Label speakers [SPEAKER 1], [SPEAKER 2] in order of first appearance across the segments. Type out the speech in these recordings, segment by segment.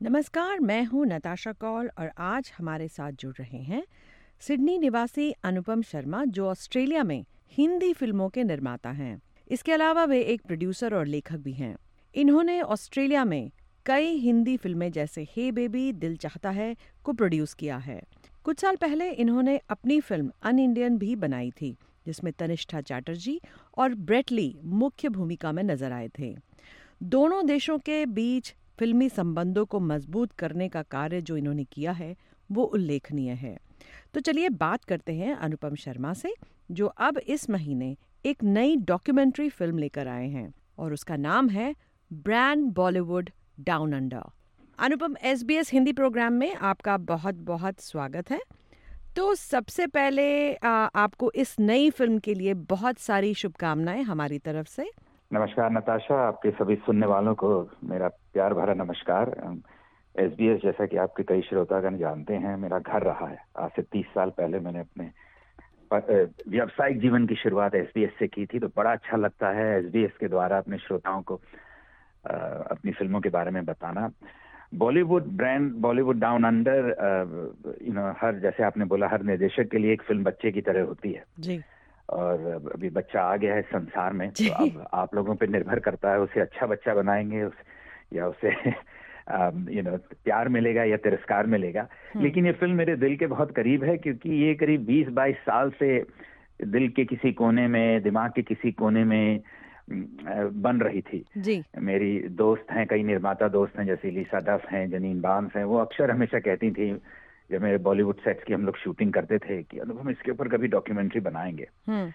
[SPEAKER 1] नमस्कार, मैं हूँ नताशा कौल और आज हमारे साथ जुड़ रहे हैं सिडनी निवासी अनुपम शर्मा, जो ऑस्ट्रेलिया में हिंदी फ़िल्मों के निर्माता हैं। इसके अलावा वे एक प्रोड्यूसर और लेखक भी हैं। इन्होंने ऑस्ट्रेलिया में कई हिंदी फ़िल्में जैसे हे बेबी, दिल चाहता है को प्रोड्यूस किया है। कुछ साल पहले इन्होंने अपनी फ़िल्म अन इंडियन भी बनाई थी, जिसमें तनिष्ठा चैटर्जी और ब्रेटली मुख्य भूमिका में नज़र आए थे। दोनों देशों के बीच फिल्मी संबंधों को मज़बूत करने का कार्य जो इन्होंने किया है वो उल्लेखनीय है। तो चलिए बात करते हैं अनुपम शर्मा से जो अब इस महीने एक नई डॉक्यूमेंट्री फ़िल्म लेकर आए हैं और उसका नाम है brand Bollywood down under. Anupam SBS Hindi program में आपका बहुत बहुत स्वागत है। तो सबसे पहले आ, आपको इस नई फ़िल्म के लिए बहुत सारी शुभकामनाएँ हमारी तरफ़ से।
[SPEAKER 2] नमस्कार नताशा आपके सभी सुनने वालों को मेरा प्यार भरा नमस्कार। एस बी एस जैसा कि आपके कई श्रोतागण जानते हैं मेरा घर रहा है। आज से तीस साल पहले मैंने अपने व्यावसायिक जीवन की शुरुआत एस बी एस से की थी तो बड़ा अच्छा लगता है एस बी एस के द्वारा अपने श्रोताओं को आ, अपनी फ़िल्मों के बारे में बताना। Bollywood brand Bollywood down under you know हर जैसे आपने बोला हर निर्देशक के लिए एक फ़िल्म बच्चे की तरह होती है।
[SPEAKER 1] जी।
[SPEAKER 2] और अभी बच्चा आ गया है संसार में तो अब आप लोगों पे निर्भर करता है उसे अच्छा बच्चा बनाएँगे उस, या उसे यू नो प्यार मिलेगा या तिरस्कार मिलेगा। हम्म। लेकिन ये फ़िल्म मेरे दिल के बहुत करीब है क्योंकि ये करीब 20-22 साल से दिल के किसी कोने में दिमाग के किसी कोने में बन रही थी।
[SPEAKER 1] जी।
[SPEAKER 2] मेरी दोस्त हैं कई निर्माता दोस्त हैं जैसे लीसा डफ हैं जनीन बाँस हैं वो अक्सर हमेशा कहती थी जब मेरे बॉलीवुड सेट्स की हम लोग शूटिंग करते थे कि अनुपम इसके ऊपर कभी डॉक्यूमेंट्री बनाएँगे। हम्म।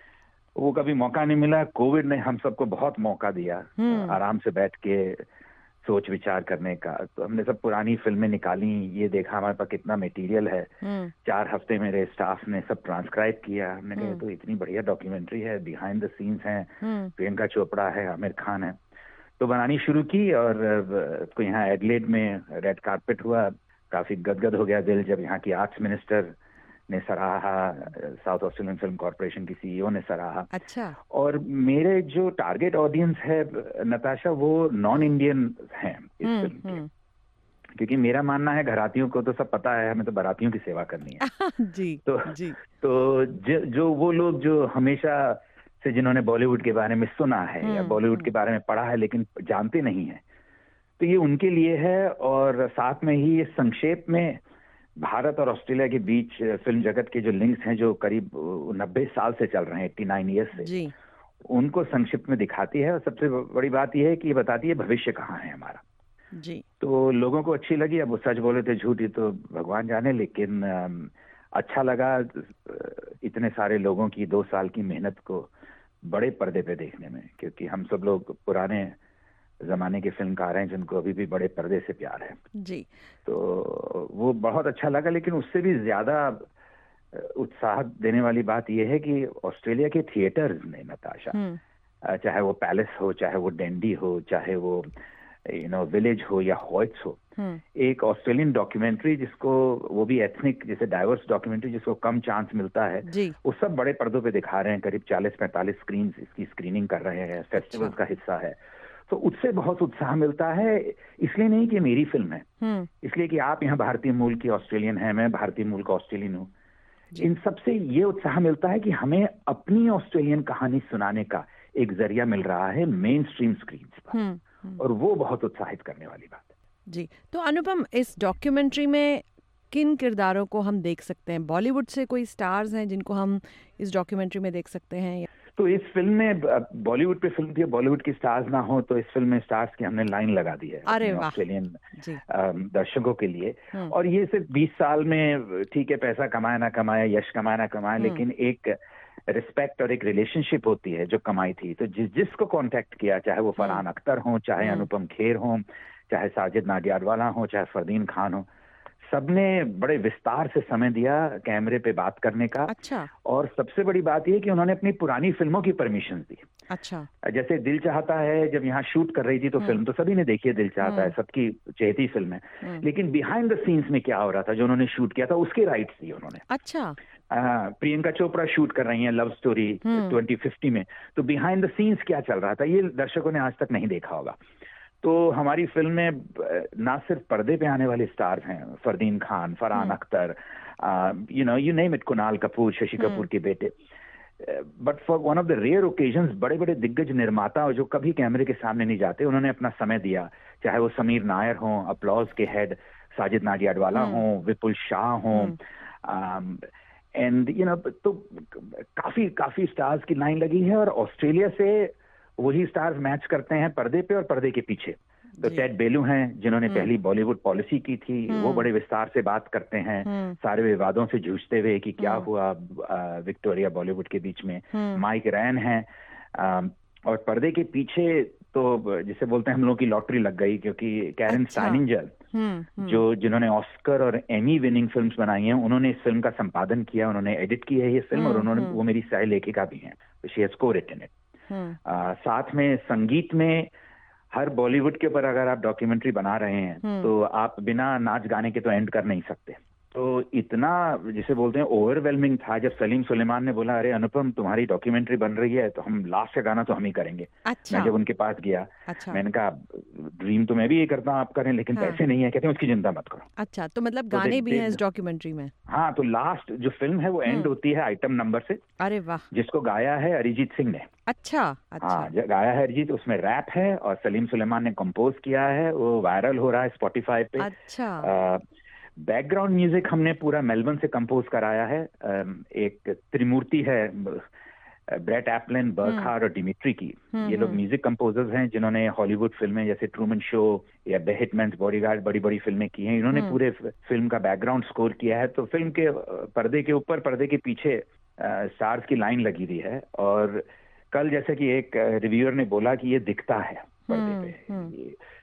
[SPEAKER 2] वो कभी मौका नहीं मिला कोविड ने हम सबको बहुत मौका दिया हम्म। आराम से बैठ के सोच विचार करने का। तो हमने सब पुरानी फ़िल्में निकाली ये देखा हमारे पास कितना मटेरियल है। हम्म। चार हफ़्ते मेरे स्टाफ ने सब ट्रांसक्राइब किया। हमने कहा तो इतनी बढ़िया डॉक्यूमेंट्री है बिहाइंड द सीन्स है प्रियंका चोपड़ा है आमिर खान है। तो बनानी शुरू की और तो यहाँ एडलेट में रेड कारपेट हुआ। काफ़ी गदगद हो गया दिल जब यहाँ की आर्ट्स मिनिस्टर ने सराहा साउथ ऑस्ट्रेलियन फ़िल्म कॉरपोरेशन की सीईओ ने सराहा।
[SPEAKER 1] अच्छा।
[SPEAKER 2] और मेरे जो टारगेट ऑडियंस है नताशा वो नॉन इंडियन हैं इस फ़िल्म हम्म, के। हम्म। क्योंकि मेरा मानना है घरातियों को तो सब पता है हमें तो बारातियों की सेवा करनी है।
[SPEAKER 1] जी
[SPEAKER 2] तो
[SPEAKER 1] जी।
[SPEAKER 2] तो ज, जो वो लोग जो हमेशा से जिन्होंने बॉलीवुड के बारे में सुना है या बॉलीवुड हम्म, के बारे में पढ़ा है लेकिन जानते नहीं है तो ये उनके लिए है और साथ में ही संक्षेप में भारत और ऑस्ट्रेलिया के बीच फ़िल्म जगत के जो लिंक्स हैं जो करीब नब्बे साल से चल रहे हैं एट्टी नाइन ईयर्स से
[SPEAKER 1] जी।
[SPEAKER 2] उनको संक्षिप्त में दिखाती है और सबसे बड़ी बात यह है कि ये बताती है भविष्य कहाँ है हमारा
[SPEAKER 1] जी
[SPEAKER 2] तो लोगों को अच्छी लगी अब वो सच बोले थे झूठी तो भगवान जाने लेकिन अच्छा लगा इतने सारे लोगों की दो साल की मेहनत को बड़े पर्दे पे देखने में क्योंकि हम सब लोग पुराने जमाने के फिल्मकार हैं जिनको अभी भी बड़े पर्दे से प्यार है
[SPEAKER 1] जी
[SPEAKER 2] तो वो बहुत अच्छा लगा लेकिन उससे भी ज़्यादा उत्साह देने वाली बात यह है कि ऑस्ट्रेलिया के थिएटर्स ने नताशा हम्म। चाहे वो पैलेस हो चाहे वो डेंडी हो चाहे वो यू नो विलेज हो या हॉइट्स हो हम्म। एक ऑस्ट्रेलियन डॉक्यूमेंट्री जिसको वो भी एथनिक जैसे डाइवर्स डॉक्यूमेंट्री जिसको कम चांस मिलता है वो सब बड़े पर्दों पे दिखा रहे हैं करीब 40 पैंतालीस स्क्रीन इसकी स्क्रीनिंग कर रहे हैं फेस्टिवल अच्छा। का हिस्सा है तो उससे बहुत उत्साह मिलता है इसलिए नहीं कि मेरी फ़िल्म है। हम्म। इसलिए कि आप यहाँ भारतीय मूल की ऑस्ट्रेलियन है मैं भारतीय मूल का ऑस्ट्रेलियन हूँ। इन सबसे ये उत्साह मिलता है कि हमें अपनी ऑस्ट्रेलियन कहानी सुनाने का एक ज़रिया मिल रहा है मेन स्ट्रीम स्क्रीन पर। हम्म, हम्म। और वो बहुत उत्साहित करने वाली बात है।
[SPEAKER 1] जी तो अनुपम इस डॉक्यूमेंट्री में किन किरदारों को हम देख सकते हैं? बॉलीवुड से कोई स्टार्स हैं जिनको हम इस डॉक्यूमेंट्री में देख सकते हैं?
[SPEAKER 2] तो इस फ़िल्म में बॉलीवुड पे फ़िल्म थी बॉलीवुड की स्टार्स ना हो तो इस फ़िल्म में स्टार्स की हमने लाइन लगा दी है
[SPEAKER 1] ऑस्ट्रेलियन
[SPEAKER 2] दर्शकों के लिए हम्म। और ये सिर्फ़ 20 साल में ठीक है पैसा कमाया ना कमाया यश कमाया ना कमाया हम्म। लेकिन एक रिस्पेक्ट और एक रिलेशनशिप होती है जो कमाई थी तो जिस जिसको कांटेक्ट किया चाहे वो फरहान हम्म। अख्तर हो चाहे। अनुपम खेर हो चाहे साजिद नाडियाडवाला हो चाहे फरदीन खान हो सबने बड़े विस्तार से समय दिया कैमरे पे बात करने का।
[SPEAKER 1] अच्छा।
[SPEAKER 2] और सबसे बड़ी बात यह कि उन्होंने अपनी पुरानी फ़िल्मों की परमिशन दी।
[SPEAKER 1] अच्छा।
[SPEAKER 2] जैसे दिल चाहता है जब यहाँ शूट कर रही थी तो फ़िल्म हम्म। तो सभी ने देखी है दिल चाहता है सबकी चेहती फ़िल्म है। लेकिन बिहाइंड द सीन्स में क्या हो रहा था जो उन्होंने शूट किया था उसके राइट्स दिए उन्होंने।
[SPEAKER 1] अच्छा।
[SPEAKER 2] प्रियंका चोपड़ा शूट कर रही हैं लव स्टोरी ट्वेंटी फिफ्टी में। तो बिहाइंड द सीन्स क्या चल रहा था ये दर्शकों ने आज तक नहीं देखा होगा। तो हमारी फ़िल्म में ना सिर्फ़ पर्दे पे आने वाले स्टार्स हैं Fardeen Khan Farhan hmm. Akhtar you know you name it Kunal Kapoor Shashi hmm. Kapoor के बेटे but for one of the rare occasion बड़े बड़े दिग्गज निर्माता जो कभी कैमरे के सामने नहीं जाते उन्होंने अपना समय दिया चाहे वो समीर नायर हो अपलॉज के हेड साजिद नाडियाडवाला हम्म। हो विपुल शाह हो एंड यू नो तो काफ़ी काफ़ी स्टार्स की लाइन लगी है और ऑस्ट्रेलिया से वही स्टार्स मैच करते हैं पर्दे पे और पर्दे के पीछे। तो टेड बेलू हैं जिन्होंने हम्म। पहली बॉलीवुड पॉलिसी की थी वो हम्म। बड़े विस्तार से बात करते हैं हम्म। सारे विवादों से जूझते हुए कि क्या हुआ विक्टोरिया बॉलीवुड के बीच में। माइक रैन है और पर्दे के पीछे तो जिसे बोलते हैं हम लोगों की लॉटरी लग गई क्योंकि कैरन अच्छा। जो जिन्होंने ऑस्कर और एमी विनिंग फिल्म्स बनाई हैं उन्होंने इस फ़िल्म का संपादन किया उन्होंने एडिट की है ये फ़िल्म और उन्होंने वो मेरी सह लेखिका भी हैं। She has co written it साथ में संगीत में हर बॉलीवुड के ऊपर अगर आप डॉक्यूमेंट्री बना रहे हैं हम्म। तो आप बिना नाच गाने के तो एंड कर नहीं सकते तो इतना जिसे बोलते हैं ओवरवेलमिंग था जब सलीम सुलेमान ने बोला अरे अनुपम तुम्हारी डॉक्यूमेंट्री बन रही है तो हम लास्ट का गाना तो हम ही करेंगे।
[SPEAKER 1] अच्छा।
[SPEAKER 2] मैं जब उनके पास गया अच्छा। मैंने कहा ड्रीम तो मैं भी ये करता हूँ आप करें लेकिन हाँ। पैसे नहीं है। कहते हैं उसकी चिंता मत करो।
[SPEAKER 1] अच्छा तो मतलब तो गाने भी हैं इस डॉक्यूमेंट्री में?
[SPEAKER 2] हाँ तो लास्ट जो फ़िल्म है वो एंड हम्म। होती है आइटम नंबर से।
[SPEAKER 1] अरे वाह।
[SPEAKER 2] जिसको गाया है अरिजीत सिंह ने।
[SPEAKER 1] अच्छा अच्छा। हाँ
[SPEAKER 2] गाया है अरिजीत उसमें रैप है और सलीम सुलेमान ने कंपोज किया है वो वायरल हो रहा है स्पॉटिफाई पे।
[SPEAKER 1] अच्छा।
[SPEAKER 2] बैकग्राउंड म्यूज़िक हमने पूरा मेलबर्न से कंपोज कराया है। एक त्रिमूर्ति है ब्रेट एपलिन बर्खार और डिमिट्री की। हम्म, ये लोग म्यूज़िक हम्म। कंपोजर्स हैं जिन्होंने हॉलीवुड फ़िल्में जैसे ट्रूमन शो या द हिटमैन बॉडीगार्ड बड़ी बड़ी फ़िल्में की हैं। इन्होंने हम्म। पूरे फ़िल्म का बैकग्राउंड स्कोर किया है। तो फ़िल्म के पर्दे के ऊपर पर्दे के पीछे स्टार्स की लाइन लगी हुई है। और कल जैसे कि एक रिव्यूअर ने बोला कि ये दिखता है पर्दे पे।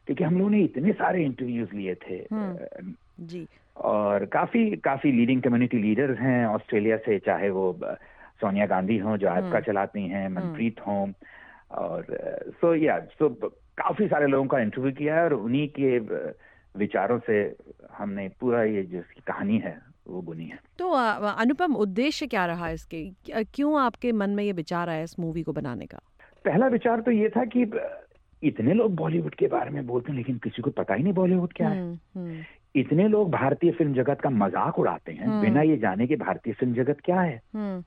[SPEAKER 2] क्योंकि हम लोगों ने इतने सारे इंटरव्यूज़ लिए थे
[SPEAKER 1] जी।
[SPEAKER 2] और काफ़ी काफ़ी लीडिंग कम्युनिटी लीडर्स हैं ऑस्ट्रेलिया से चाहे वो सोनिया गांधी हों जो आपका हम्म। चलाती हैं हम्म। मनप्रीत हों और सो या सो काफ़ी सारे लोगों का इंटरव्यू किया है और उन्हीं के विचारों से हमने पूरा ये जो कहानी है वो बुनी है।
[SPEAKER 1] तो अनुपम उद्देश्य क्या रहा इसके? क्यों आपके मन में ये विचार आया इस मूवी को बनाने का?
[SPEAKER 2] पहला विचार तो ये था कि इतने लोग बॉलीवुड के बारे में बोलते हैं लेकिन किसी को पता ही नहीं बॉलीवुड क्या है। हम्म, इतने लोग भारतीय फ़िल्म जगत का मज़ाक उड़ाते हैं हम्म। बिना ये जाने के भारतीय फ़िल्म जगत क्या है। हम्म।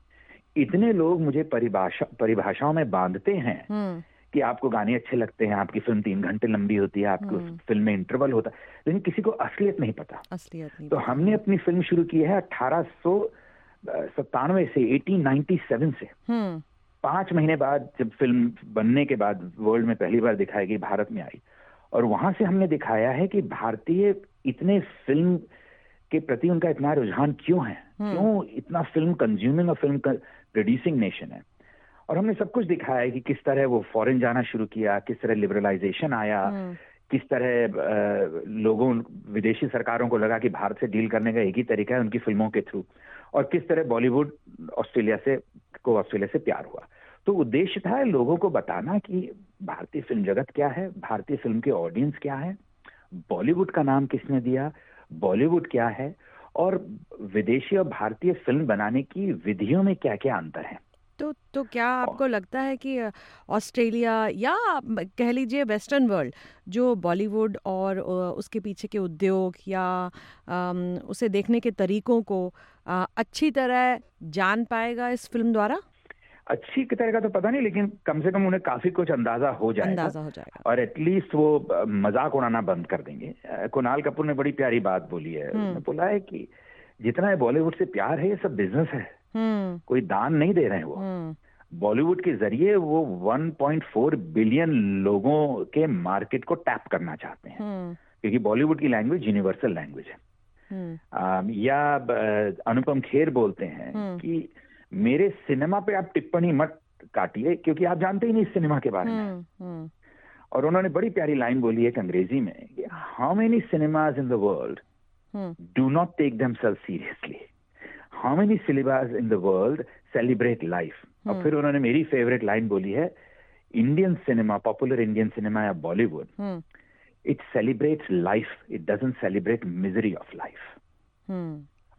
[SPEAKER 2] इतने लोग मुझे परिभाषा परिभाषाओं में बांधते हैं हम्म। कि आपको गाने अच्छे लगते हैं आपकी फ़िल्म तीन घंटे लंबी होती है आपकी उस फ़िल्म में इंटरवल होता है लेकिन किसी को असलियत नहीं पता।
[SPEAKER 1] असलियत नहीं
[SPEAKER 2] तो हमने अपनी फ़िल्म शुरू की है अठारह सौ सत्तानवे से एटीन नाइनटी सेवन से। पाँच महीने बाद जब फ़िल्म बनने के बाद वर्ल्ड में पहली बार दिखाई गई भारत में आई। और वहाँ से हमने दिखाया है कि भारतीय इतने फ़िल्म के प्रति उनका इतना रुझान क्यों है हम्म। क्यों इतना फ़िल्म कंज्यूमिंग और फ़िल्म प्रोड्यूसिंग नेशन है और हमने सब कुछ दिखाया है कि किस तरह वो फॉरेन जाना शुरू किया किस तरह लिबरलाइजेशन आया हम्म। किस तरह लोगों विदेशी सरकारों को लगा कि भारत से डील करने का एक ही तरीका है उनकी फ़िल्मों के थ्रू और किस तरह बॉलीवुड ऑस्ट्रेलिया से को ऑस्ट्रेलिया से प्यार हुआ तो उद्देश्य था लोगों को बताना कि भारतीय फ़िल्म जगत क्या है भारतीय फ़िल्म के ऑडियंस क्या है बॉलीवुड का नाम किसने दिया, बॉलीवुड क्या है और विदेशी और भारतीय फ़िल्म बनाने की विधियों में क्या क्या अंतर है?
[SPEAKER 1] तो तो क्या आपको लगता है कि ऑस्ट्रेलिया या कह लीजिए वेस्टर्न वर्ल्ड, जो बॉलीवुड और उसके पीछे के उद्योग या उसे देखने के तरीकों को अच्छी तरह जान पाएगा इस फ़िल्म द्वारा?
[SPEAKER 2] अच्छी तरह का तो पता नहीं लेकिन कम से कम उन्हें काफ़ी कुछ अंदाज़ा हो जाएगा।
[SPEAKER 1] अंदाज़ा हो जाएगा।
[SPEAKER 2] और एटलीस्ट वो मज़ाक उड़ाना बंद कर देंगे। कुणाल कपूर ने बड़ी प्यारी बात बोली है। हम्म। बोला है कि जितना है बॉलीवुड से प्यार है ये सब बिज़नेस है। हम्म। कोई दान नहीं दे रहे हैं वो। हम्म। बॉलीवुड के ज़रिए वो 1.4 बिलियन लोगों के मार्केट को टैप करना चाहते हैं। क्योंकि बॉलीवुड की लैंग्वेज यूनिवर्सल लैंग्वेज है। आ, या अनुपम खेर बोलते हैं कि मेरे सिनेमा पे आप टिप्पणी मत काटिए क्योंकि आप जानते ही नहीं इस सिनेमा के बारे में। हम्म, हम्म। और उन्होंने बड़ी प्यारी लाइन बोली है अंग्रेज़ी में how many cinemas in the world do not take themselves seriously how many cinemas in the world celebrate life और फिर उन्होंने मेरी फेवरेट लाइन बोली है Indian cinema popular Indian cinema या Bollywood it celebrates life it doesn't celebrate misery of life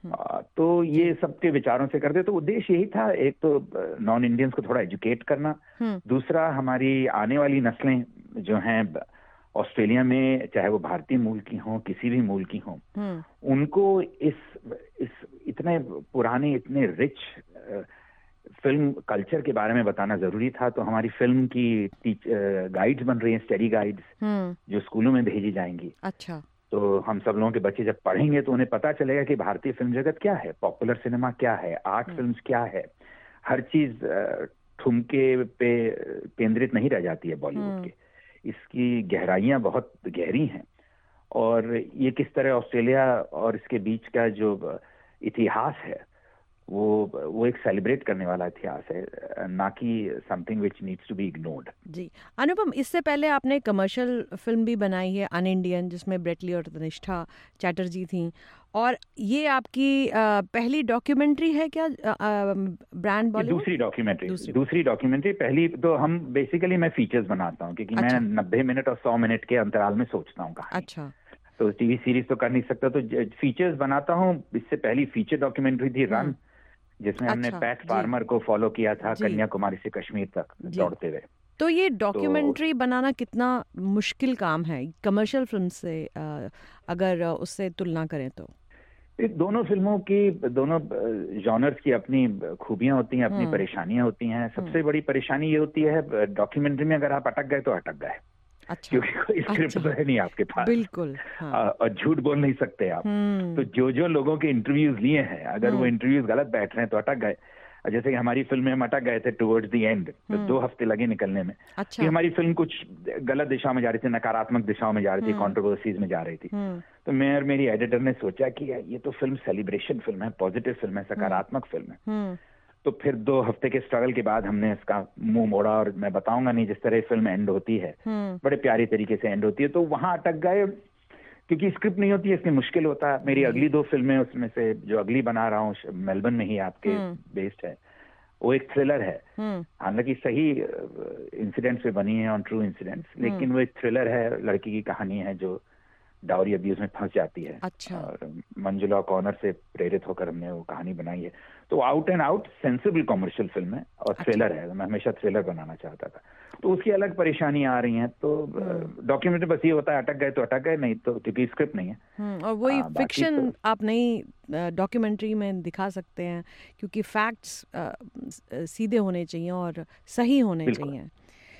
[SPEAKER 2] तो ये सबके विचारों से करते तो उद्देश्य यही था एक तो नॉन इंडियंस को थोड़ा एजुकेट करना। हम्म। दूसरा हमारी आने वाली नस्लें जो हैं ऑस्ट्रेलिया में चाहे वो भारतीय मूल की हों किसी भी मूल की हों हम्म। उनको इस इस इतने पुराने इतने रिच फ़िल्म कल्चर के बारे में बताना ज़रूरी था। तो हमारी फ़िल्म की गाइड्स बन रही हैं स्टडी गाइड्स हम्म। जो स्कूलों में भेजी जाएँगी।
[SPEAKER 1] अच्छा।
[SPEAKER 2] तो हम सब लोगों के बच्चे जब पढ़ेंगे तो उन्हें पता चलेगा कि भारतीय फ़िल्म जगत क्या है पॉपुलर सिनेमा क्या है आर्ट फ़िल्म हम्म। क्या है। हर चीज़ ठुमके पे केंद्रित नहीं रह जाती है बॉलीवुड के। इसकी गहराइयाँ बहुत गहरी हैं। और ये किस तरह ऑस्ट्रेलिया और इसके बीच का जो इतिहास है वो वो एक सेलिब्रेट करने वाला इतिहास है ना कि something which needs to be ignored
[SPEAKER 1] जी। अनुपम इससे पहले आपने कमर्शियल फ़िल्म भी बनाई है अन इंडियन जिसमें ब्रेटली और तनिष्ठा चैटर्जी थी। और ये आपकी पहली डॉक्यूमेंट्री है क्या ब्रांड
[SPEAKER 2] बॉलीवुड दूसरी डॉक्यूमेंट्री दूसरी। डॉक्यूमेंट्री पहली तो हम बेसिकली मैं फीचर्स बनाता हूँ क्योंकि अच्छा। मैं नब्बे मिनट और सौ मिनट के अंतराल में सोचता हूँ
[SPEAKER 1] अच्छा।
[SPEAKER 2] तो टीवी सीरीज़ तो कर नहीं सकता तो फीचर्स बनाता हूँ। इससे पहली फीचर डॉक्यूमेंट्री थी रन जिसमें हमने अच्छा, पैट फार्मर को फॉलो किया था कन्याकुमारी से कश्मीर तक दौड़ते हुए।
[SPEAKER 1] तो ये डॉक्यूमेंट्री तो, बनाना कितना मुश्किल काम है? कमर्शियल फ़िल्म से अगर उससे तुलना करें तो।
[SPEAKER 2] दोनों फ़िल्मों की दोनों जॉनर्स की अपनी खूबियाँ होती हैं अपनी हम्म। परेशानियाँ होती हैं। सबसे हम्म। बड़ी परेशानी ये होती है डॉक्यूमेंट्री में अगर आप अटक गए तो अटक गए।
[SPEAKER 1] अच्छा,
[SPEAKER 2] क्योंकि कोई स्क्रिप्ट अच्छा, तो है नहीं आपके पास।
[SPEAKER 1] बिल्कुल हाँ।
[SPEAKER 2] और झूठ बोल नहीं सकते आप। हम्म। तो जो जो लोगों के इंटरव्यूज़ लिए हैं अगर वो इंटरव्यूज़ गलत बैठ रहे हैं तो अटक गए। जैसे कि हमारी फ़िल्म में हम अटक गए थे टुवर्ड्स दी एंड तो दो हफ़्ते लगे निकलने में।
[SPEAKER 1] अच्छा।
[SPEAKER 2] कि हमारी फ़िल्म कुछ गलत दिशा में जा रही थी नकारात्मक दिशाओं में जा रही थी कॉन्ट्रोवर्सीज में जा रही थी। तो मैं और मेरी एडिटर ने सोचा कि ये तो फ़िल्म सेलिब्रेशन फ़िल्म है पॉजिटिव फ़िल्म है सकारात्मक फ़िल्म है। तो फिर दो हफ़्ते के स्ट्रगल के बाद हमने इसका मुँह मोड़ा और मैं बताऊँगा नहीं जिस तरह फ़िल्म एंड होती है। हम्म। बड़े प्यारी तरीके से एंड होती है। तो वहाँ अटक गए। क्योंकि स्क्रिप्ट नहीं होती है इसमें मुश्किल होता है। मेरी अगली दो फ़िल्में उसमें से जो अगली बना रहा हूँ मेलबर्न में ही आपके बेस्ड हम्म। है वो एक थ्रिलर है। हम्म। हालाँकि सही इंसिडेंट्स पे बनी है ऑन ट्रू इंसिडेंट्स लेकिन वो एक थ्रिलर है लड़की की कहानी है जो डाउरी अब्यूज में फंस जाती है।
[SPEAKER 1] अच्छा।
[SPEAKER 2] और मंजुला कॉर्नर से प्रेरित होकर हमने वो कहानी बनाई है। तो out and out sensible commercial film है और थ्रिलर अच्छा। है। मैं हमेशा थ्रिलर बनाना चाहता था। तो उसकी अलग परेशानियाँ आ रही है। तो डॉक्यूमेंट्री हम्म। बस ये होता है अटक गए तो अटक गए नहीं तो क्योंकि स्क्रिप्ट नहीं है।
[SPEAKER 1] हम्म, और वही फिक्शन तो, आप नहीं डॉक्यूमेंट्री में दिखा सकते हैं क्योंकि फैक्ट्स सीधे होने चाहिए और सही होने चाहिए।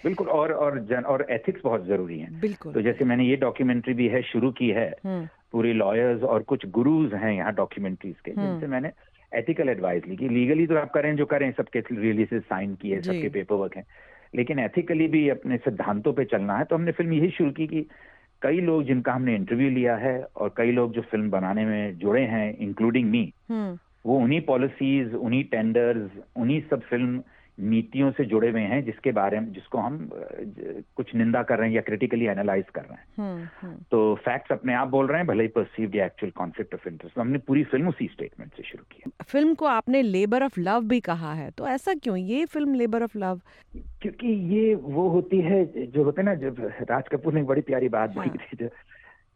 [SPEAKER 2] बिल्कुल और और जन और एथिक्स बहुत ज़रूरी है
[SPEAKER 1] बिल्कुल
[SPEAKER 2] तो जैसे मैंने ये डॉक्यूमेंट्री भी है शुरू की है हम्म। पूरी लॉयर्स और कुछ गुरुज हैं यहाँ डॉक्यूमेंट्रीज के हम्म। जिनसे मैंने एथिकल एडवाइस ली कि लीगली तो आप करें जो करें सबके रिलीज़ साइन किए सबके पेपर वर्क हैं लेकिन एथिकली भी अपने सिद्धांतों पे चलना है तो हमने फ़िल्म यही शुरू की कि कई लोग जिनका हमने इंटरव्यू लिया है और कई लोग जो फ़िल्म बनाने में जुड़े हैं इंक्लूडिंग मी हम्म। वो उन्हीं पॉलिसीज़ उन्हीं टेंडर्स उन्हीं सब फ़िल्म नीतियों से जुड़े हुए हैं जिसके बारे में जिसको हम कुछ निंदा कर रहे हैं या क्रिटिकली एनालाइज कर रहे हैं। हुँ, हुँ. तो फैक्ट्स अपने आप बोल रहे हैं भले ही perceived actual conflict of interest हमने पूरी फ़िल्म उसी स्टेटमेंट से शुरू की
[SPEAKER 1] फ़िल्म को आपने लेबर ऑफ़ लव भी कहा है तो ऐसा क्यों? ये फ़िल्म लेबर ऑफ़ लव
[SPEAKER 2] क्योंकि ये वो होती है जो होते ना जब राज कपूर ने बड़ी प्यारी बात हाँ. बोली थी जो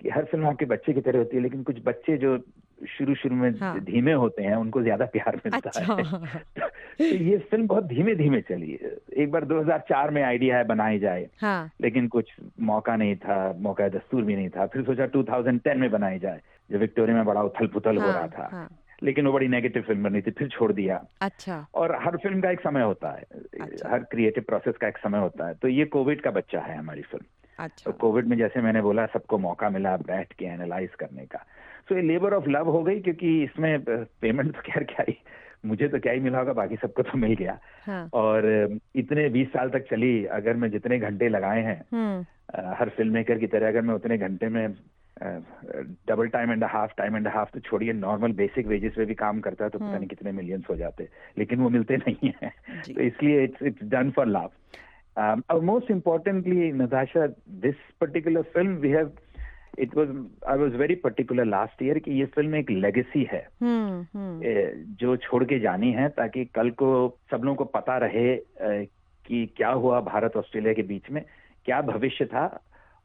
[SPEAKER 2] कि हर फ़िल्म आपके बच्चे की तरह होती है लेकिन कुछ बच्चे जो शुरू शुरू में हाँ. धीमे होते हैं उनको ज़्यादा प्यार मिलता अच्छा। है तो ये फ़िल्म बहुत धीमे धीमे चली एक बार 2004 में आइडिया है बनाई जाए
[SPEAKER 1] हाँ.
[SPEAKER 2] लेकिन कुछ मौका नहीं था मौका दस्तूर भी नहीं था फिर सोचा 2010 में बनाई जाए जो विक्टोरिया में बड़ा उथल पुथल हाँ, हो रहा था हाँ. लेकिन वो बड़ी नेगेटिव फ़िल्म बनी थी फिर छोड़ दिया
[SPEAKER 1] अच्छा
[SPEAKER 2] और हर फ़िल्म का एक समय होता है अच्छा। हर क्रिएटिव प्रोसेस का एक समय होता है तो ये कोविड का बच्चा है हमारी फ़िल्म
[SPEAKER 1] अच्छा
[SPEAKER 2] तो कोविड में जैसे मैंने बोला सबको मौका मिला बैठ के एनालाइज करने का सो ये लेबर ऑफ़ लव हो गई क्योंकि इसमें पेमेंट तो खैर क्या ही मुझे तो क्या ही मिला होगा बाकी सबको तो मिल गया।
[SPEAKER 1] हाँ.
[SPEAKER 2] और इतने बीस साल तक चली अगर मैं जितने घंटे लगाए हैं हम्म। हर फ़िल्म मेकर की तरह अगर मैं उतने घंटे में double time and half time and half तो छोड़िए नॉर्मल बेसिक वेजेस पे भी काम करता है तो पता नहीं कितने मिलियंस हो जाते लेकिन वो मिलते नहीं है। तो इसलिए it's it's done for love most importantly Natasha this particular film we have it was I was very particular last year कि ये फ़िल्म एक लेगेसी है। hmm, hmm. जो छोड़ के जानी है ताकि कल को सब लोगों को पता रहे कि क्या हुआ भारत ऑस्ट्रेलिया के बीच में क्या भविष्य था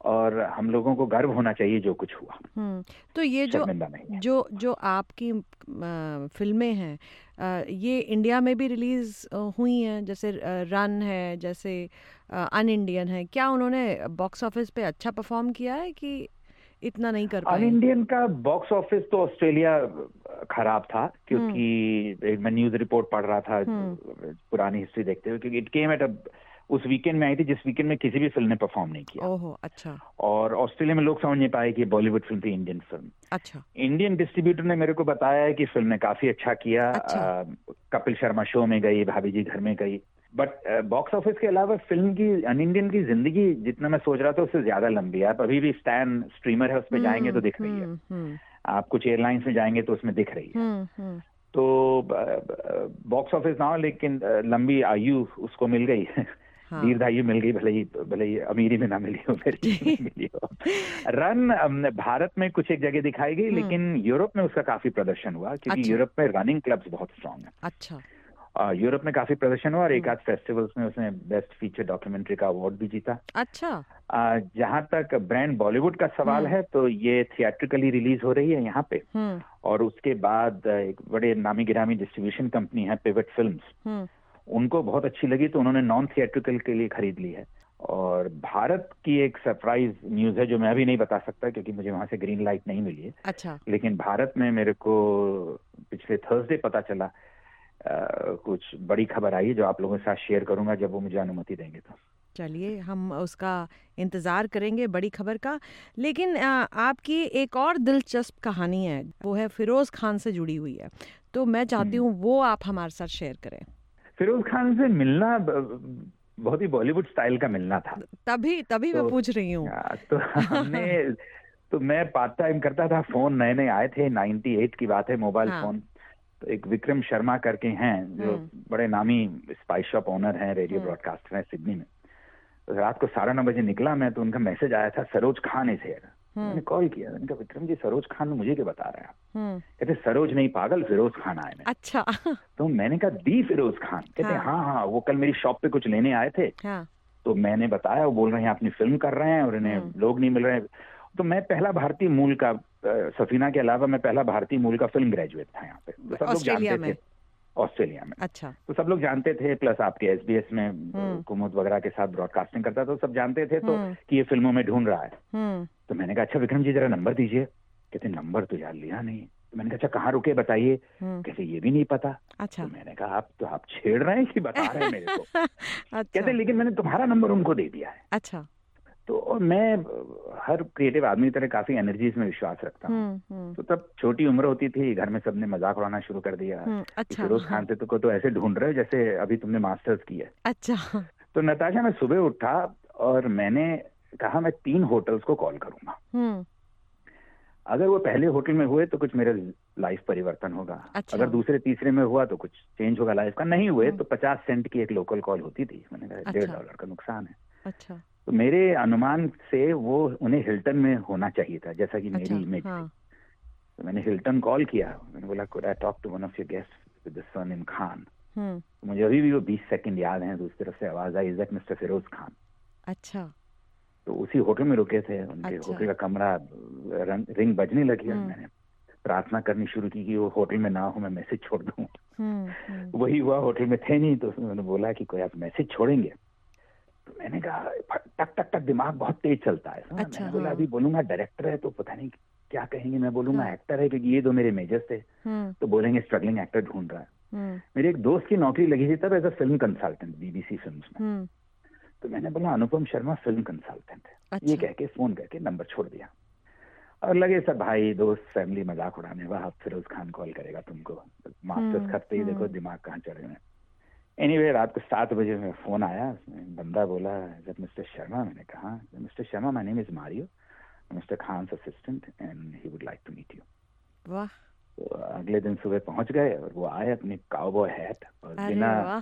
[SPEAKER 2] और हम लोगों को गर्व होना चाहिए जो कुछ हुआ। हम्म,
[SPEAKER 1] तो ये जो जो जो आपकी फ़िल्में हैं ये इंडिया में भी रिलीज़ हुई हैं जैसे रन है जैसे अन इंडियन है क्या उन्होंने बॉक्स ऑफ़िस पे अच्छा परफॉर्म किया है कि इतना नहीं कर पाए।
[SPEAKER 2] इंडियन का बॉक्स ऑफ़िस तो ऑस्ट्रेलिया खराब था क्योंकि हम्म। मैं न्यूज़ रिपोर्ट पढ़ रहा था हम्म। पुरानी हिस्ट्री देखते हुए क्योंकि इट केम एट अ उस वीकेंड में आई थी जिस वीकेंड में किसी भी फ़िल्म ने परफॉर्म नहीं किया।
[SPEAKER 1] ओहो अच्छा।
[SPEAKER 2] और ऑस्ट्रेलिया में लोग समझ नहीं पाए कि बॉलीवुड फ़िल्म थी इंडियन फ़िल्म अच्छा। इंडियन डिस्ट्रीब्यूटर ने मेरे को बताया है कि फ़िल्म ने काफ़ी अच्छा किया। अच्छा। आ, कपिल शर्मा शो में गई भाभी जी घर में गई। बट बॉक्स ऑफ़िस के अलावा फ़िल्म की अन इंडियन की ज़िंदगी जितना मैं सोच रहा था उससे ज़्यादा लंबी है। आप अभी भी स्टैन स्ट्रीमर है उसमें जाएँगे तो दिख रही है। हम्म, हम्म। आप कुछ एयरलाइंस में जाएँगे तो उसमें दिख रही है। हम्म, तो बॉक्स ऑफ़िस ना हो लेकिन लंबी आयु उसको मिल गई। हाँ। दीर्घायु मिल गई भले ही भले ही अमीरी में ना मिली हो मिली हो। रन भारत में कुछ एक जगह दिखाई गई लेकिन यूरोप में उसका काफ़ी प्रदर्शन हुआ क्योंकि अच्छा। यूरोप में रनिंग क्लब्स बहुत स्ट्रांग है।
[SPEAKER 1] अच्छा।
[SPEAKER 2] यूरोप में काफ़ी प्रदर्शन हुआ और एक हम्म। आध फेस्टिवल्स में उसने बेस्ट फीचर डॉक्यूमेंट्री का अवार्ड भी जीता।
[SPEAKER 1] अच्छा।
[SPEAKER 2] जहाँ तक ब्रांड बॉलीवुड का सवाल हम्म। है तो ये थिएट्रिकली रिलीज़ हो रही है यहाँ पे। हम्म। और उसके बाद एक बड़े नामी गिरामी डिस्ट्रीब्यूशन कंपनी है पिवट फ़िल्म उनको बहुत अच्छी लगी तो उन्होंने नॉन थिएट्रिकल के लिए खरीद ली है। और भारत की एक सरप्राइज़ न्यूज़ है जो मैं अभी नहीं बता सकता क्योंकि मुझे वहाँ से ग्रीन लाइट नहीं मिली है।
[SPEAKER 1] अच्छा।
[SPEAKER 2] लेकिन भारत में मेरे को पिछले थर्सडे पता चला कुछ बड़ी खबर आई जो आप लोगों के साथ शेयर करूँगा जब वो मुझे अनुमति देंगे तो।
[SPEAKER 1] चलिए हम उसका इंतज़ार करेंगे बड़ी खबर का। लेकिन आपकी एक और दिलचस्प कहानी है वो है फिरोज खान से जुड़ी हुई है। तो मैं चाहती हम्म। हूँ वो आप हमारे साथ शेयर करें।
[SPEAKER 2] फिरोज खान से मिलना बहुत ही बॉलीवुड स्टाइल का मिलना था।
[SPEAKER 1] तभी तभी तो, मैं पूछ रही हूँ।
[SPEAKER 2] तो हमने तो मैं पार्ट टाइम करता था फ़ोन नए नए आए थे 98 की बात है मोबाइल हाँ. फ़ोन तो एक विक्रम शर्मा करके हैं जो हम्म। बड़े नामी स्पाइस शॉप ओनर हैं रेडियो ब्रॉडकास्टर हैं सिडनी में। तो रात को साढ़े नौ बजे निकला मैं तो उनका मैसेज आया था सरोज खान इज़ हेयर मैंने कॉल किया मैंने कहा विक्रम जी सरोज खान मुझे क्या बता रहे हैं हम्म। कहते सरोज नहीं पागल फिरोज खान आए मैं
[SPEAKER 1] अच्छा।
[SPEAKER 2] तो मैंने कहा दी फिरोज खान। कहते हाँ। हाँ, हाँ वो कल मेरी शॉप पे कुछ लेने आए थे। हाँ। तो मैंने बताया वो बोल रहे हैं अपनी फ़िल्म कर रहे हैं और इन्हें हम्म। लोग नहीं मिल रहे हैं। तो मैं पहला भारतीय मूल का सफीना के अलावा मैं पहला भारतीय मूल का फ़िल्म ग्रेजुएट था यहाँ पे। तो सब लोग जानते थे। ऑस्ट्रेलिया में।
[SPEAKER 1] अच्छा।
[SPEAKER 2] तो सब लोग जानते थे प्लस आपके एस में हम्म। कुमुद वगैरह के साथ ब्रॉडकास्टिंग करता तो सब जानते थे तो हम्म। कि ये फ़िल्मों में ढूंढ रहा है। हम्म। तो मैंने कहा अच्छा विक्रम जी जरा नंबर दीजिए। कहते नंबर तो यार लिया नहीं। तो मैंने कहा अच्छा कहाँ रुके बताइए? कहते ये भी नहीं पता।
[SPEAKER 1] अच्छा।
[SPEAKER 2] तो मैंने कहा आप तो आप छेड़ रहे हैं कि बता रहे हैं मेरे को? अच्छा। कहते लेकिन मैंने तुम्हारा नंबर उनको दे दिया है।
[SPEAKER 1] अच्छा।
[SPEAKER 2] तो और मैं हर क्रिएटिव आदमी की तरह काफ़ी एनर्जीज में विश्वास रखता हूँ। हम्म, हम्म। तो तब छोटी उम्र होती थी घर में सबने मज़ाक उड़ाना शुरू कर दिया। हम्म, अच्छा। फिरोज खान से तो तो ऐसे ढूंढ रहे हो जैसे अभी तुमने मास्टर्स किया
[SPEAKER 1] अच्छा।
[SPEAKER 2] तो नताशा मैं सुबह उठा और मैंने कहा मैं तीन होटल्स को कॉल करूँगा। अगर वो पहले होटल में हुए तो कुछ मेरे लाइफ परिवर्तन होगा। अच्छा। अगर दूसरे तीसरे में हुआ तो कुछ चेंज होगा लाइफ का। नहीं हुए तो पचास सेंट की एक लोकल कॉल होती थी। मैंने कहा डेढ़ डॉलर अच्छा। का नुकसान है।
[SPEAKER 1] अच्छा।
[SPEAKER 2] तो मेरे अनुमान से वो उन्हें हिल्टन में होना चाहिए था जैसा कि अच्छा, मेरी इमेज हाँ. तो मैंने हिल्टन कॉल किया मैंने बोला could I talk to one of your guest with son in Khan तो मुझे अभी भी वो बीस सेकंड याद है दूसरी तरफ़ से आवाज़ आई इज़ मिस्टर फिरोज खान
[SPEAKER 1] अच्छा
[SPEAKER 2] तो उसी होटल में रुके थे उनके अच्छा। होटल का कमरा रिंग बजने लगी और हम्म। मैंने प्रार्थना करनी शुरू की कि वो होटल में ना हो मैं मैसेज छोड़ दूँ हम्म, हम्म। वही हुआ होटल में थे नहीं तो उन्होंने बोला कि कोई आप मैसेज छोड़ेंगे तो मैंने कहा टक टक टक दिमाग बहुत तेज चलता है अच्छा, मैंने बोला हाँ। अभी बोलूँगा डायरेक्टर है तो पता नहीं क्या कहेंगे मैं बोलूँगा हाँ. एक्टर है क्योंकि ये दो मेरे मेजर्स थे हम्म। तो बोलेंगे स्ट्रगलिंग एक्टर ढूंढ रहा है हम्म। मेरे एक दोस्त की नौकरी लगी थी तब as a film consultant BBC film में हम्म। तो मैंने बोला अनुपम शर्मा फ़िल्म कंसल्टेंट है अच्छा। ये कह के फ़ोन करके नंबर छोड़ दिया और लगे सब भाई दोस्त फैमिली मज़ाक उड़ाने वाह फिरोज खान कॉल करेगा तुमको मास्टर्स करते ही देखो दिमाग कहाँ चढ़े हुए एनी anyway, रात को सात बजे में फ़ोन आया बंदा बोला जब मिस्टर शर्मा मैंने कहा mister Sharma my name is Mario mister Khan assistant and he would like to meet you
[SPEAKER 1] वाह।
[SPEAKER 2] तो अगले दिन सुबह पहुँच गए और वो आए अपनी काउबॉय हैट और बिना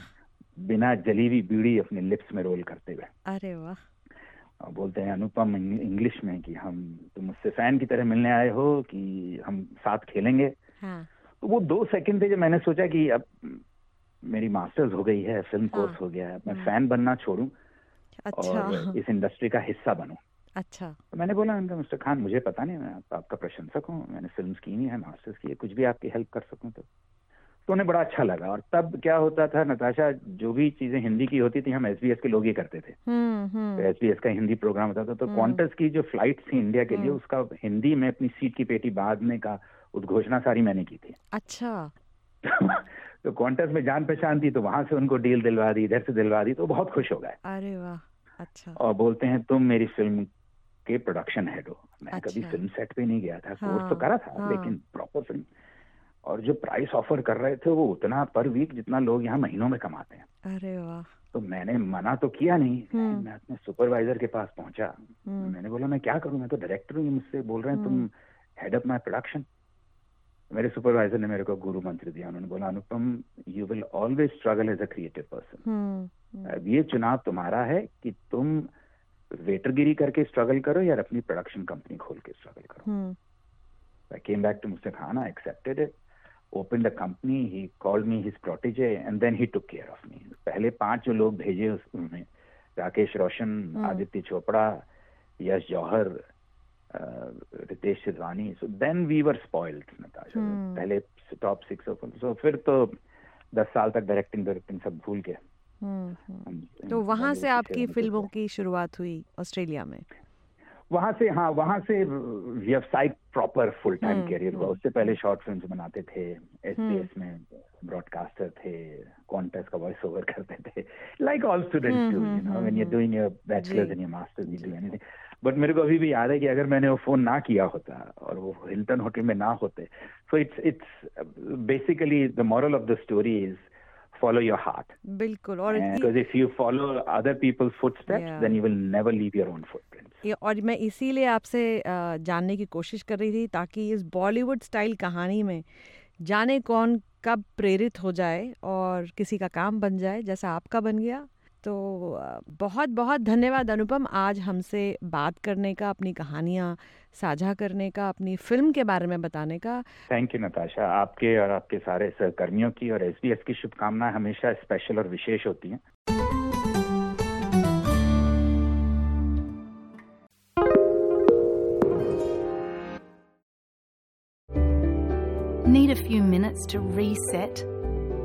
[SPEAKER 2] बिना जली हुई बीड़ी अपने लिप्स में रोल करते हुए।
[SPEAKER 1] अरे वाह।
[SPEAKER 2] और बोलते हैं अनुपम इंग्लिश में कि हम तुम मुझसे फ़ैन की तरह मिलने आए हो कि हम साथ खेलेंगे? हाँ. तो वो दो सेकंड थे जब मैंने सोचा कि अब मेरी मास्टर्स हो गई है फ़िल्म हाँ. कोर्स हो गया है मैं हाँ. फ़ैन बनना छोड़ू अच्छा. और इस इंडस्ट्री का हिस्सा बनू
[SPEAKER 1] अच्छा
[SPEAKER 2] तो मैंने बोला मिस्टर खान मुझे पता नहीं मैं आप, आपका प्रशंसक हूँ मैंने फ़िल्म की नहीं है मास्टर्स की है कुछ भी आपकी हेल्प कर सकूँ तो तो उन्हें बड़ा अच्छा लगा और तब क्या होता था नताशा जो भी चीज़ें हिंदी की होती थी हम SBS के लोग ही करते थे एस हम्म। तो एस का हिंदी प्रोग्राम होता था तो क्वांटस हम्म। की जो फ़्लाइट थी इंडिया के लिए उसका हिंदी में अपनी सीट की पेटी बांधने का उद्घोषणा सारी मैंने की थी
[SPEAKER 1] अच्छा
[SPEAKER 2] तो क्वांटस में जान पहचान थी तो वहाँ से उनको डील दिलवा दी इधर से दिलवा दी तो बहुत खुश हो गए।
[SPEAKER 1] अरे वाह अच्छा।
[SPEAKER 2] और बोलते हैं तुम मेरी फ़िल्म के प्रोडक्शन हेड हो। मैं अच्छा। कभी फ़िल्म सेट पे नहीं गया था हाँ, कोर्स तो करा था हाँ, लेकिन प्रॉपर फ़िल्म और जो प्राइस ऑफ़र कर रहे थे वो उतना पर वीक जितना लोग यहाँ महीनों में कमाते हैं।
[SPEAKER 1] अरे वाह।
[SPEAKER 2] तो मैंने मना तो किया नहीं हम्म। मैं अपने सुपरवाइजर के पास पहुँचा। हम्म। मैंने बोला मैं क्या करूँ? मैं तो डायरेक्टर हूँ मुझसे बोल रहे हैं तुम हेड अप माई प्रोडक्शन मेरे सुपरवाइजर ने मेरे को गुरु मंत्र दिया। उन्होंने बोला Anupam you will always struggle as a creative person ये चुनाव तुम्हारा है कि तुम वेटरगिरी करके स्ट्रगल करो या अपनी प्रोडक्शन कंपनी खोल के स्ट्रगल करो। आई केम बैक टू मुझसे खाना accepted it opened a company. He called me his protege, and then he took care of me. पहले पाँच जो लोग भेजे उसमें Rakesh Roshan Aditya Chopra Yash Johar Ritesh Sidhwani so then we were spoiled Natasha पहले top six of so फिर तो दस साल तक डायरेक्टिंग डायरेक्टिंग सब भूल के
[SPEAKER 1] तो वहाँ से आपकी फ़िल्मों की शुरुआत हुई ऑस्ट्रेलिया में?
[SPEAKER 2] वहाँ से हाँ वहाँ से व्यवसायिक प्रॉपर फुल टाइम करियर हुआ। उससे पहले शॉर्ट फिल्म्स बनाते थे। एस हम्म। में ब्रॉडकास्टर थे। कॉन्टेस्ट का वॉइस ओवर करते थे। Like all students do you know when you are doing your bachelors and your masters you do anything but मेरे को अभी भी याद है कि अगर मैंने वो फ़ोन ना किया होता और वो हिल्टन होटल में ना होते so it's it's basically the moral of the story is follow your heart.
[SPEAKER 1] बिल्कुल
[SPEAKER 2] और because if you follow other people's footsteps yeah. then you will never leave your own footprints.
[SPEAKER 1] और मैं इसीलिए आपसे जानने की कोशिश कर रही थी ताकि इस बॉलीवुड स्टाइल कहानी में जाने कौन कब प्रेरित हो जाए और किसी का काम बन जाए जैसा आपका बन गया तो बहुत बहुत धन्यवाद अनुपम आज हमसे बात करने का अपनी कहानियाँ साझा करने का अपनी फ़िल्म के बारे में बताने का।
[SPEAKER 2] थैंक यू नताशा आपके और आपके सारे सहकर्मियों की और एस की शुभकामनाएँ हमेशा स्पेशल और विशेष होती हैं।
[SPEAKER 3] Need a few minutes to reset?